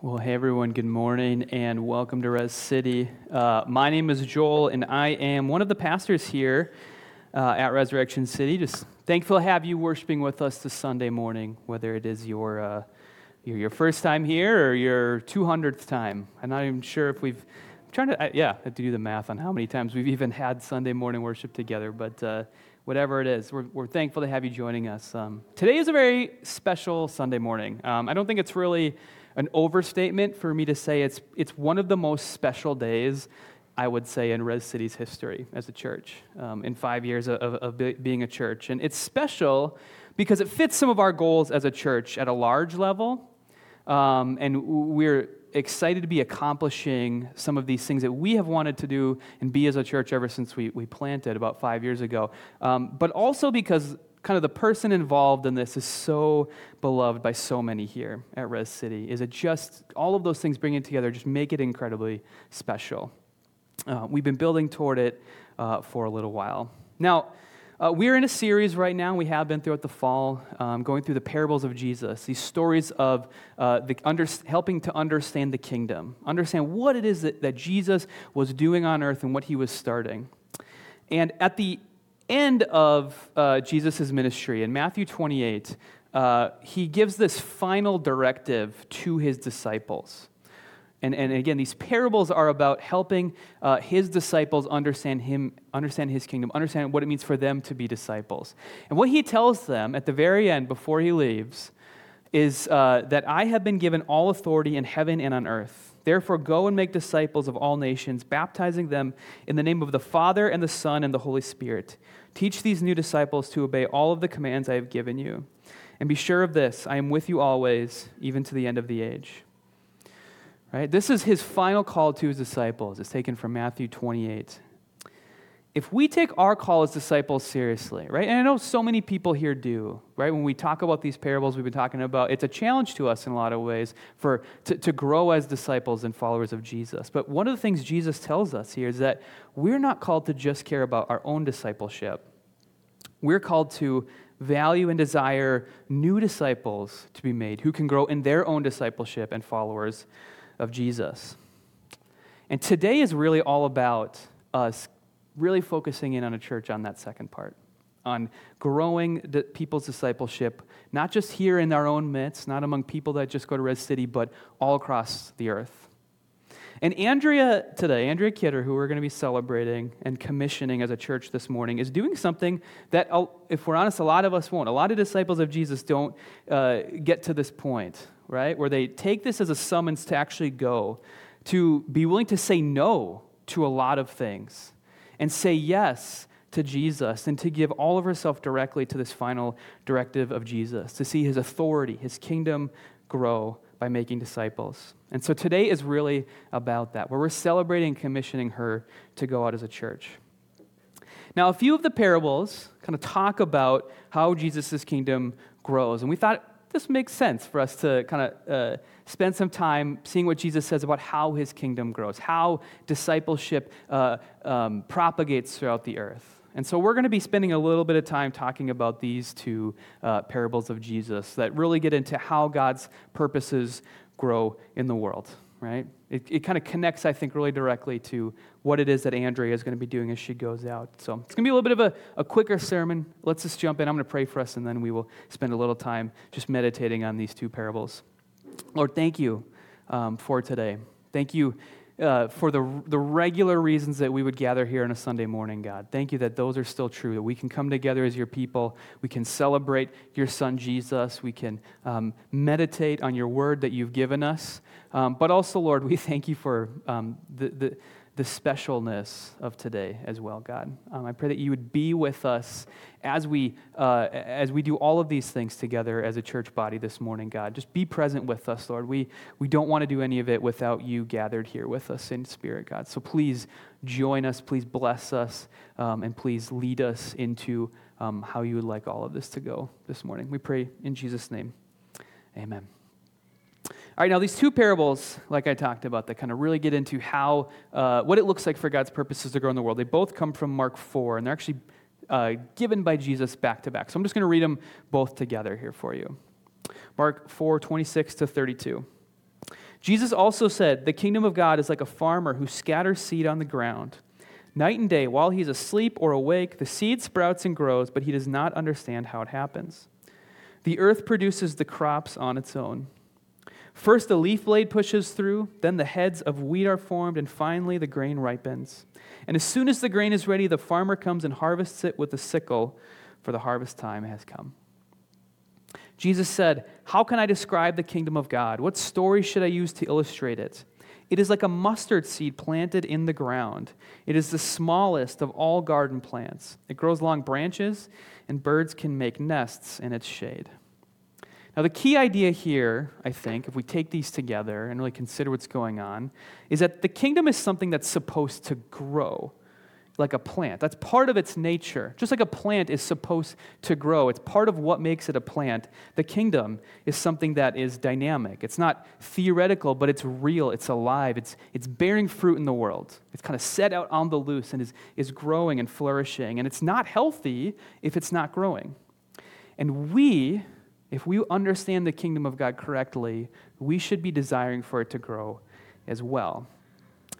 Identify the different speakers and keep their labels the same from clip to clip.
Speaker 1: Well, hey everyone, good morning and welcome to Res City. Uh, my name is Joel and I am one of the pastors here uh, at Resurrection City. Just thankful to have you worshiping with us this Sunday morning, whether it is your, uh, your, your, first time here or your 200th time. I'm not even sure if we've, I'm trying to, yeah, I have to do the math on how many times we've even had Sunday morning worship together, but uh, whatever it is, we're, we're thankful to have you joining us. Um, today is a very special Sunday morning. Um, I don't think it's really an overstatement for me to say it's, it's one of the most special days, I would say, in Res City's history as a church, um, in five years of, of, being a church. And it's special because it fits some of our goals as a church at a large level. Um, and we're excited to be accomplishing some of these things that we have wanted to do and be as a church ever since we, we planted about five years ago. Um, but also because kind of the person involved in this is so beloved by so many here at Res City. Is it just all of those things bringing together just make it incredibly special? Uh, we've been building toward it uh, for a little while. Now, uh, we're in a series right now, we have been throughout the fall, um, going through the parables of Jesus, these stories of uh, the under, helping to understand the kingdom, understand what it is that, that Jesus was doing on earth and what he was starting. And at the end of uh, Jesus' ministry, in Matthew 28, uh, he gives this final directive to his disciples. And, and again, these parables are about helping uh, his disciples understand him, understand his kingdom, understand what it means for them to be disciples. And what he tells them at the very end, before he leaves, is uh, that I have been given all authority in heaven and on earth. Therefore, go and make disciples of all nations, baptizing them in the name of the Father and the Son and the Holy Spirit. Teach these new disciples to obey all of the commands I have given you. And be sure of this I am with you always, even to the end of the age. Right? This is his final call to his disciples. It's taken from Matthew 28 if we take our call as disciples seriously, right? And I know so many people here do, right? When we talk about these parables we've been talking about, it's a challenge to us in a lot of ways for to, to grow as disciples and followers of Jesus. But one of the things Jesus tells us here is that we're not called to just care about our own discipleship. We're called to value and desire new disciples to be made who can grow in their own discipleship and followers of Jesus. And today is really all about us really focusing in on a church on that second part, on growing the people's discipleship, not just here in our own midst, not among people that just go to Res City, but all across the earth. And Andrea today, Andrea Kidder, who we're going to be celebrating and commissioning as a church this morning, is doing something that, if we're honest, a lot of us won't. A lot of disciples of Jesus don't uh, get to this point, right? Where they take this as a summons to actually go, to be willing to say no to a lot of things and say yes to Jesus and to give all of herself directly to this final directive of Jesus, to see his authority, his kingdom grow by making disciples. And so today is really about that, where we're celebrating and commissioning her to go out as a church. Now, a few of the parables kind of talk about how Jesus' kingdom grows. And we thought this makes sense for us to kind of uh, spend some time seeing what Jesus says about how his kingdom grows, how discipleship uh, um, propagates throughout the earth. And so we're going to be spending a little bit of time talking about these two uh, parables of Jesus that really get into how God's purposes grow in the world, right? It, it kind of connects, I think, really directly to what it is that Andrea is going to be doing as she goes out. So it's going to be a little bit of a, a quicker sermon. Let's just jump in. I'm going to pray for us, and then we will spend a little time just meditating on these two parables. Lord, thank you um, for today. Thank you uh, for the, the regular reasons that we would gather here on a Sunday morning, God. Thank you that those are still true, that we can come together as your people. We can celebrate your son, Jesus. We can um, meditate on your word that you've given us. Um, but also, Lord, we thank you for um, the, the, the specialness of today as well, God. Um, I pray that you would be with us as we, uh, as we do all of these things together as a church body this morning, God. Just be present with us, Lord. We, we don't want to do any of it without you gathered here with us in spirit, God. So please join us, please bless us, um, and please lead us into um, how you would like all of this to go this morning. We pray in Jesus' name. Amen. All right, now these two parables, like I talked about, that kind of really get into how, uh, what it looks like for God's purposes to grow in the world. They both come from Mark 4, and they're actually uh, given by Jesus back to back. So I'm just going to read them both together here for you. Mark 4, 26 to 32. Jesus also said, The kingdom of God is like a farmer who scatters seed on the ground. Night and day, while he's asleep or awake, the seed sprouts and grows, but he does not understand how it happens. The earth produces the crops on its own. First, the leaf blade pushes through, then the heads of wheat are formed, and finally the grain ripens. And as soon as the grain is ready, the farmer comes and harvests it with a sickle, for the harvest time has come. Jesus said, How can I describe the kingdom of God? What story should I use to illustrate it? It is like a mustard seed planted in the ground. It is the smallest of all garden plants. It grows long branches, and birds can make nests in its shade. Now, the key idea here, I think, if we take these together and really consider what's going on, is that the kingdom is something that's supposed to grow like a plant. That's part of its nature. Just like a plant is supposed to grow, it's part of what makes it a plant. The kingdom is something that is dynamic. It's not theoretical, but it's real, it's alive, it's, it's bearing fruit in the world. It's kind of set out on the loose and is, is growing and flourishing. And it's not healthy if it's not growing. And we, if we understand the kingdom of God correctly, we should be desiring for it to grow as well.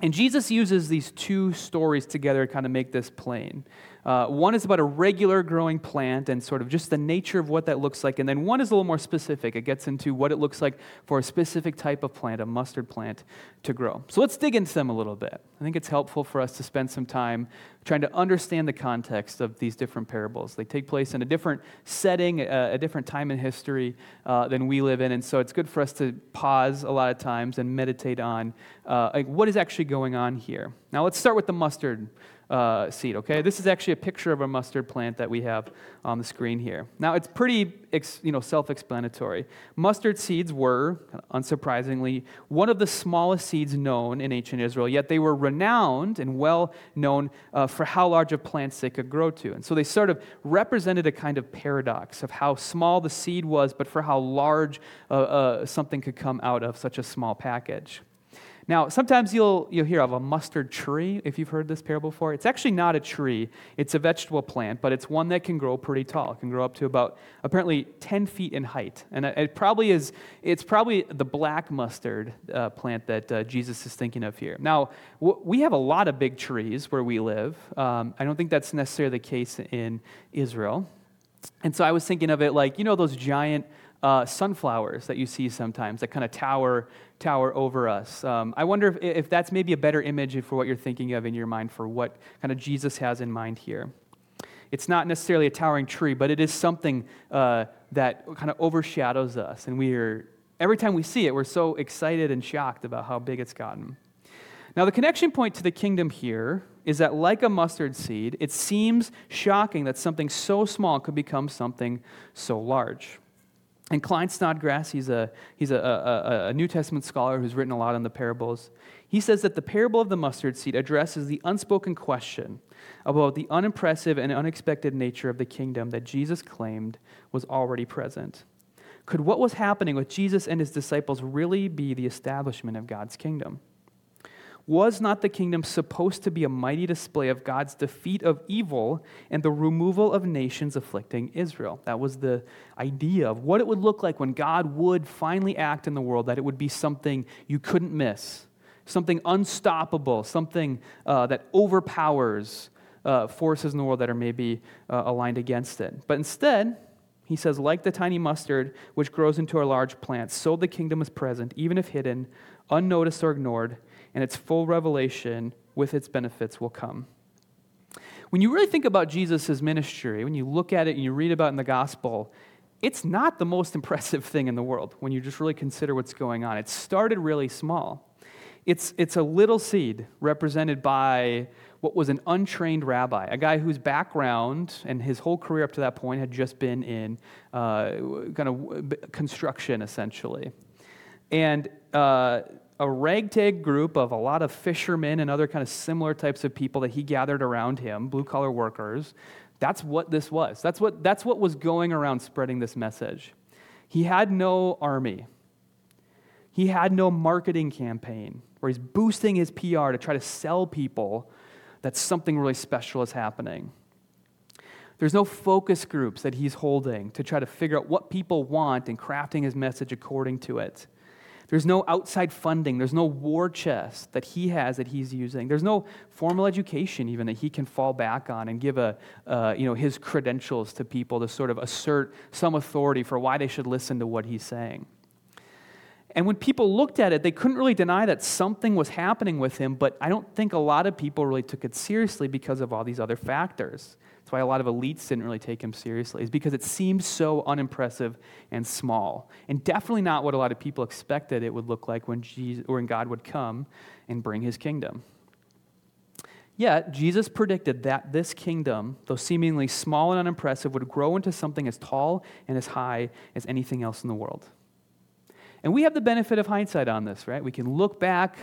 Speaker 1: And Jesus uses these two stories together to kind of make this plain. Uh, one is about a regular growing plant and sort of just the nature of what that looks like. And then one is a little more specific. It gets into what it looks like for a specific type of plant, a mustard plant, to grow. So let's dig into them a little bit. I think it's helpful for us to spend some time trying to understand the context of these different parables. They take place in a different setting, a, a different time in history uh, than we live in. And so it's good for us to pause a lot of times and meditate on uh, like what is actually going on here. Now let's start with the mustard uh, seed, okay? This is actually a picture of a mustard plant that we have on the screen here. Now, it's pretty you know, self explanatory. Mustard seeds were, unsurprisingly, one of the smallest seeds known in ancient Israel, yet they were renowned and well known uh, for how large of plants they could grow to. And so they sort of represented a kind of paradox of how small the seed was, but for how large uh, uh something could come out of such a small package. Now, sometimes you'll, you'll hear of a mustard tree, if you've heard this parable before. It's actually not a tree, it's a vegetable plant, but it's one that can grow pretty tall. It can grow up to about apparently 10 feet in height. And it probably is, it's probably the black mustard uh, plant that uh, Jesus is thinking of here. Now, w- we have a lot of big trees where we live. Um, I don't think that's necessarily the case in Israel. And so I was thinking of it like, you know, those giant uh, sunflowers that you see sometimes that kind of tower tower over us. Um, I wonder if, if that's maybe a better image for what you're thinking of in your mind for what kind of Jesus has in mind here. It's not necessarily a towering tree, but it is something uh, that kind of overshadows us. And we are, every time we see it, we're so excited and shocked about how big it's gotten. Now, the connection point to the kingdom here is that, like a mustard seed, it seems shocking that something so small could become something so large. And Klyne Snodgrass, he's, a, he's a, a, a, New Testament scholar who's written a lot on the parables. He says that the parable of the mustard seed addresses the unspoken question about the unimpressive and unexpected nature of the kingdom that Jesus claimed was already present. Could what was happening with Jesus and his disciples really be the establishment of God's kingdom? Was not the kingdom supposed to be a mighty display of God's defeat of evil and the removal of nations afflicting Israel? That was the idea of what it would look like when God would finally act in the world, that it would be something you couldn't miss, something unstoppable, something uh, that overpowers uh, forces in the world that are maybe uh, aligned against it. But instead, he says, like the tiny mustard which grows into a large plant, so the kingdom is present, even if hidden, unnoticed or ignored and its full revelation with its benefits will come. When you really think about Jesus' ministry, when you look at it and you read about it in the gospel, it's not the most impressive thing in the world when you just really consider what's going on. It started really small. It's, it's a little seed represented by what was an untrained rabbi, a guy whose background and his whole career up to that point had just been in uh, kind of construction, essentially. And uh, a ragtag group of a lot of fishermen and other kind of similar types of people that he gathered around him, blue collar workers. That's what this was. That's what, that's what was going around spreading this message. He had no army, he had no marketing campaign where he's boosting his PR to try to sell people that something really special is happening. There's no focus groups that he's holding to try to figure out what people want and crafting his message according to it. There's no outside funding. There's no war chest that he has that he's using. There's no formal education even that he can fall back on and give a, uh, you know, his credentials to people to sort of assert some authority for why they should listen to what he's saying. And when people looked at it, they couldn't really deny that something was happening with him, but I don't think a lot of people really took it seriously because of all these other factors. That's why a lot of elites didn't really take him seriously, is because it seemed so unimpressive and small. And definitely not what a lot of people expected it would look like when, Jesus, or when God would come and bring his kingdom. Yet, Jesus predicted that this kingdom, though seemingly small and unimpressive, would grow into something as tall and as high as anything else in the world. And we have the benefit of hindsight on this, right? We can look back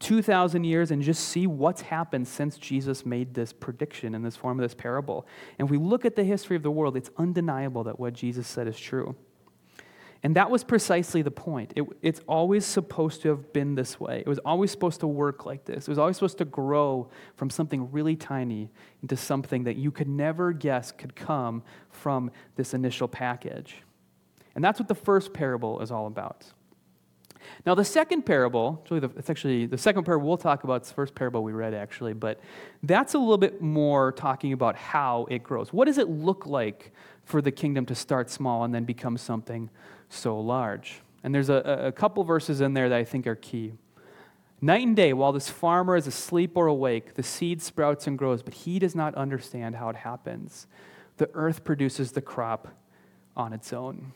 Speaker 1: 2,000 years and just see what's happened since Jesus made this prediction in this form of this parable. And if we look at the history of the world, it's undeniable that what Jesus said is true. And that was precisely the point. It, it's always supposed to have been this way. It was always supposed to work like this. It was always supposed to grow from something really tiny into something that you could never guess could come from this initial package. And that's what the first parable is all about. Now, the second parable, it's, really the, it's actually the second parable we'll talk about, it's the first parable we read actually, but that's a little bit more talking about how it grows. What does it look like for the kingdom to start small and then become something so large? And there's a, a couple verses in there that I think are key. Night and day, while this farmer is asleep or awake, the seed sprouts and grows, but he does not understand how it happens. The earth produces the crop on its own.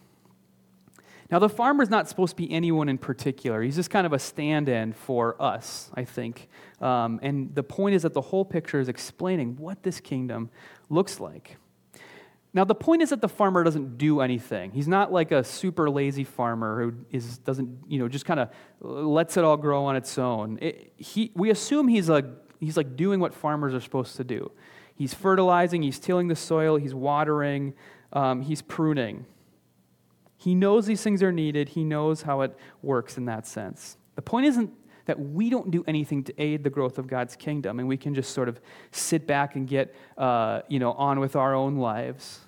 Speaker 1: Now, the farmer's not supposed to be anyone in particular. He's just kind of a stand in for us, I think. Um, and the point is that the whole picture is explaining what this kingdom looks like. Now, the point is that the farmer doesn't do anything. He's not like a super lazy farmer who is, doesn't, you know, just kind of lets it all grow on its own. It, he, we assume he's, a, he's like doing what farmers are supposed to do. He's fertilizing, he's tilling the soil, he's watering, um, he's pruning. He knows these things are needed, he knows how it works in that sense. The point isn't that we don't do anything to aid the growth of God's kingdom and we can just sort of sit back and get uh, you know, on with our own lives.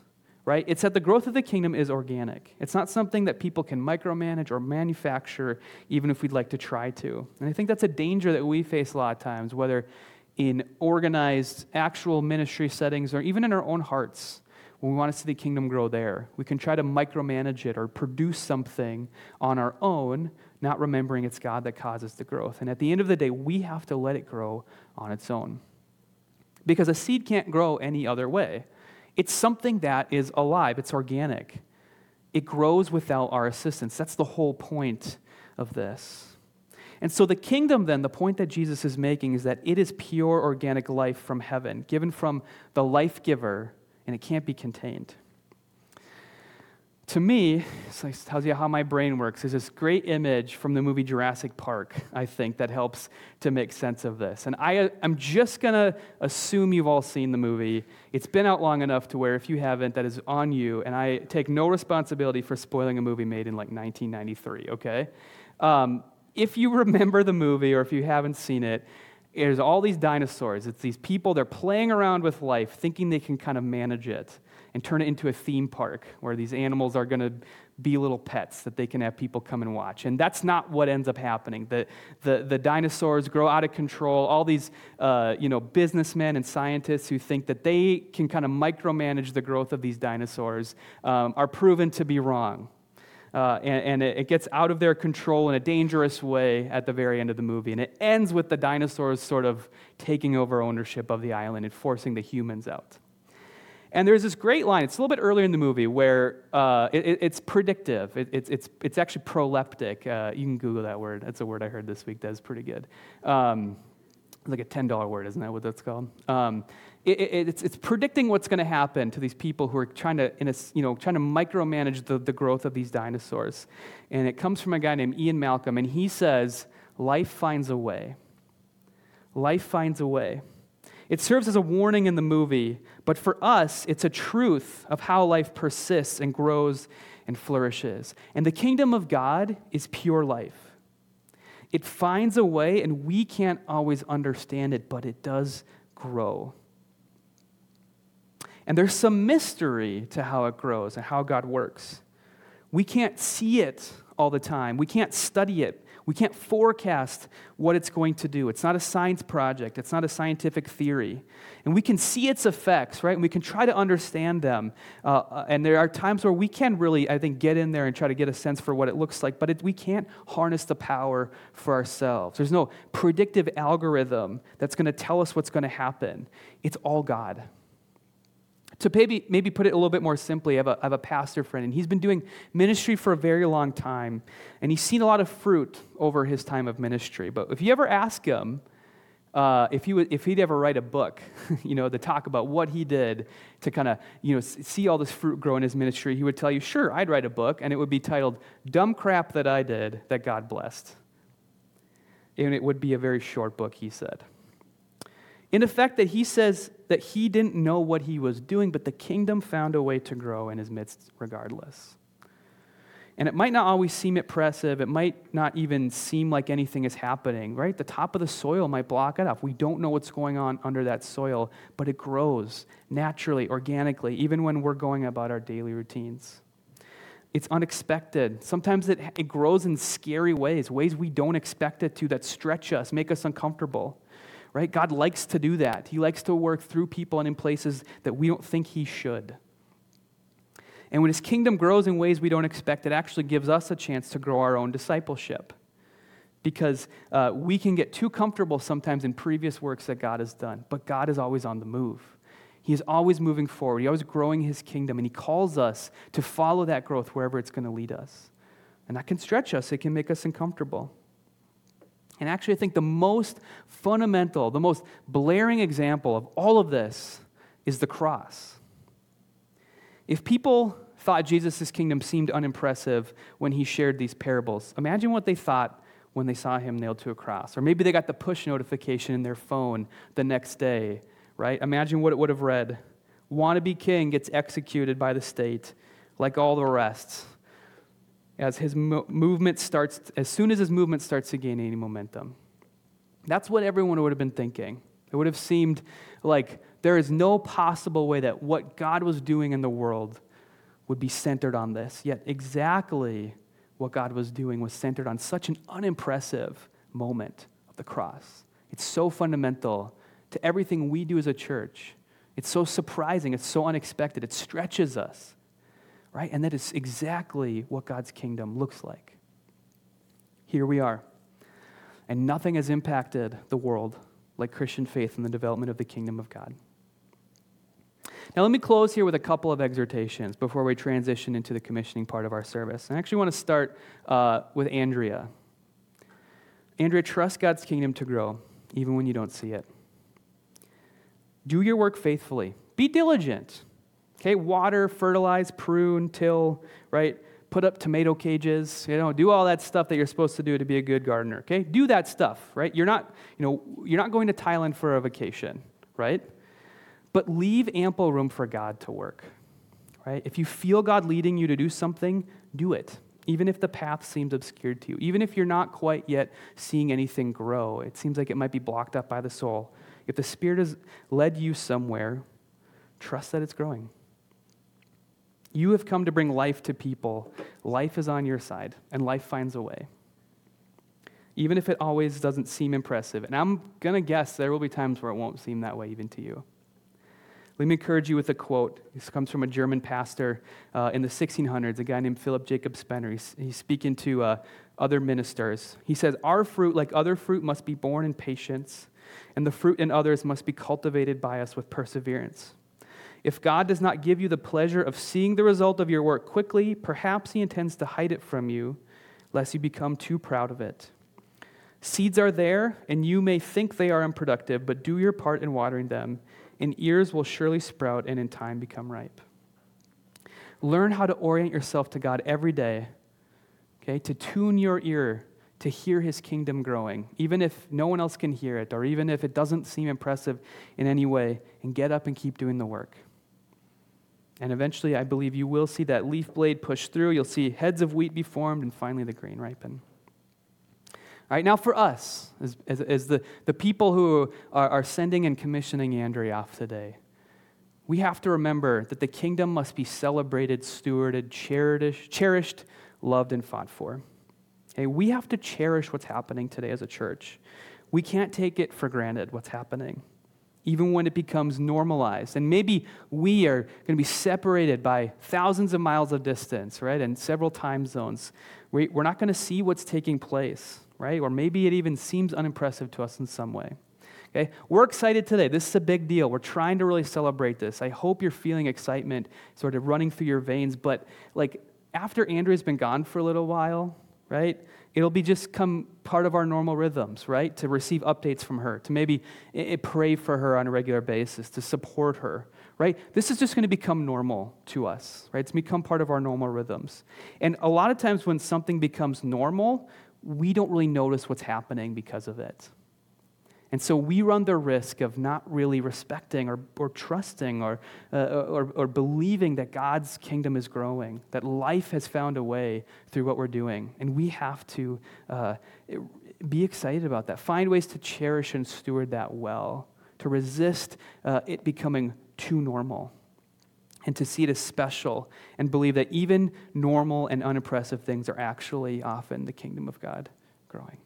Speaker 1: Right? It's that the growth of the kingdom is organic. It's not something that people can micromanage or manufacture, even if we'd like to try to. And I think that's a danger that we face a lot of times, whether in organized, actual ministry settings or even in our own hearts when we want to see the kingdom grow there. We can try to micromanage it or produce something on our own, not remembering it's God that causes the growth. And at the end of the day, we have to let it grow on its own. Because a seed can't grow any other way. It's something that is alive, it's organic. It grows without our assistance. That's the whole point of this. And so, the kingdom, then, the point that Jesus is making is that it is pure organic life from heaven, given from the life giver and it can't be contained. To me, it like tells you how my brain works. There's this great image from the movie Jurassic Park, I think, that helps to make sense of this. And I, I'm just going to assume you've all seen the movie. It's been out long enough to where if you haven't, that is on you. And I take no responsibility for spoiling a movie made in like 1993, okay? Um, if you remember the movie or if you haven't seen it, there's all these dinosaurs. It's these people, they're playing around with life, thinking they can kind of manage it and turn it into a theme park where these animals are going to be little pets that they can have people come and watch. And that's not what ends up happening. The, the, the dinosaurs grow out of control. All these uh, you know, businessmen and scientists who think that they can kind of micromanage the growth of these dinosaurs um, are proven to be wrong. Uh, and, and it, gets out of their control in a dangerous way at the very end of the movie. And it ends with the dinosaurs sort of taking over ownership of the island and forcing the humans out. And there's this great line, it's a little bit earlier in the movie, where uh, it, it's predictive. It, it's, it's, it's actually proleptic. Uh, you can Google that word. That's a word I heard this week that's pretty good. Um, like a $10 word, isn't that what that's called? Um, it, it, it's, it's predicting what's going to happen to these people who are trying to, a, you know, trying to micromanage the, the growth of these dinosaurs. And it comes from a guy named Ian Malcolm, and he says, Life finds a way. Life finds a way. It serves as a warning in the movie, but for us, it's a truth of how life persists and grows and flourishes. And the kingdom of God is pure life. It finds a way, and we can't always understand it, but it does grow. And there's some mystery to how it grows and how God works. We can't see it all the time. We can't study it. We can't forecast what it's going to do. It's not a science project, it's not a scientific theory. And we can see its effects, right? And we can try to understand them. Uh, uh, and there are times where we can really, I think, get in there and try to get a sense for what it looks like, but it, we can't harness the power for ourselves. There's no predictive algorithm that's going to tell us what's going to happen. It's all God. To maybe, maybe put it a little bit more simply, I have, a, I have a pastor friend, and he's been doing ministry for a very long time, and he's seen a lot of fruit over his time of ministry. But if you ever ask him uh, if, he would, if he'd ever write a book, you know, to talk about what he did to kind of, you know, see all this fruit grow in his ministry, he would tell you, sure, I'd write a book, and it would be titled Dumb Crap That I Did That God Blessed. And it would be a very short book, he said. In effect, that he says that he didn't know what he was doing, but the kingdom found a way to grow in his midst regardless. And it might not always seem impressive. It might not even seem like anything is happening, right? The top of the soil might block it off. We don't know what's going on under that soil, but it grows naturally, organically, even when we're going about our daily routines. It's unexpected. Sometimes it, it grows in scary ways, ways we don't expect it to, that stretch us, make us uncomfortable right? God likes to do that. He likes to work through people and in places that we don't think He should. And when His kingdom grows in ways we don't expect, it actually gives us a chance to grow our own discipleship. Because uh, we can get too comfortable sometimes in previous works that God has done, but God is always on the move. He is always moving forward. He's always growing his kingdom, and he calls us to follow that growth wherever it's going to lead us. And that can stretch us, it can make us uncomfortable. And actually, I think the most fundamental, the most blaring example of all of this is the cross. If people thought Jesus' kingdom seemed unimpressive when he shared these parables, imagine what they thought when they saw him nailed to a cross. Or maybe they got the push notification in their phone the next day, right? Imagine what it would have read Wannabe king gets executed by the state like all the rest as his mo- movement starts, as soon as his movement starts to gain any momentum. That's what everyone would have been thinking. It would have seemed like there is no possible way that what God was doing in the world would be centered on this. Yet, exactly what God was doing was centered on such an unimpressive moment of the cross. It's so fundamental to everything we do as a church. It's so surprising. It's so unexpected. It stretches us right? And that is exactly what God's kingdom looks like. Here we are. And nothing has impacted the world like Christian faith in the development of the kingdom of God. Now, let me close here with a couple of exhortations before we transition into the commissioning part of our service. I actually want to start uh, with Andrea. Andrea, trust God's kingdom to grow, even when you don't see it. Do your work faithfully, be diligent. Okay, water, fertilize, prune, till, right? Put up tomato cages, you know, do all that stuff that you're supposed to do to be a good gardener, okay? Do that stuff, right? You're not, you know, you're not going to Thailand for a vacation, right? But leave ample room for God to work, right? If you feel God leading you to do something, do it. Even if the path seems obscured to you, even if you're not quite yet seeing anything grow, it seems like it might be blocked up by the soul. If the Spirit has led you somewhere, trust that it's growing. You have come to bring life to people. Life is on your side, and life finds a way. Even if it always doesn't seem impressive. And I'm going to guess there will be times where it won't seem that way even to you. Let me encourage you with a quote. This comes from a German pastor uh, in the 1600s, a guy named Philip Jacob Spener. He's, he's speaking to uh, other ministers. He says, Our fruit, like other fruit, must be born in patience, and the fruit in others must be cultivated by us with perseverance. If God does not give you the pleasure of seeing the result of your work quickly, perhaps He intends to hide it from you, lest you become too proud of it. Seeds are there, and you may think they are unproductive, but do your part in watering them, and ears will surely sprout and in time become ripe. Learn how to orient yourself to God every day, okay, to tune your ear to hear his kingdom growing, even if no one else can hear it, or even if it doesn't seem impressive in any way, and get up and keep doing the work. And eventually, I believe you will see that leaf blade push through. You'll see heads of wheat be formed, and finally the grain ripen. All right, now for us, as, as, as the, the people who are, are sending and commissioning Andrea off today, we have to remember that the kingdom must be celebrated, stewarded, cherished, cherished loved, and fought for. Okay, we have to cherish what's happening today as a church. We can't take it for granted what's happening, even when it becomes normalized. And maybe we are going to be separated by thousands of miles of distance, right, and several time zones. We're not going to see what's taking place, right? Or maybe it even seems unimpressive to us in some way. Okay? We're excited today. This is a big deal. We're trying to really celebrate this. I hope you're feeling excitement sort of running through your veins, but like after Andrea's been gone for a little while, right? It'll be just come part of our normal rhythms, right? To receive updates from her, to maybe eh, eh, pray for her on a regular basis, to support her, right? This is just going to become normal to us, right? It's become part of our normal rhythms. And a lot of times when something becomes normal, we don't really notice what's happening because of it. And so we run the risk of not really respecting or, or trusting or, uh, or, or believing that God's kingdom is growing, that life has found a way through what we're doing. And we have to uh, be excited about that, find ways to cherish and steward that well, to resist uh, it becoming too normal, and to see it as special and believe that even normal and unimpressive things are actually often the kingdom of God growing.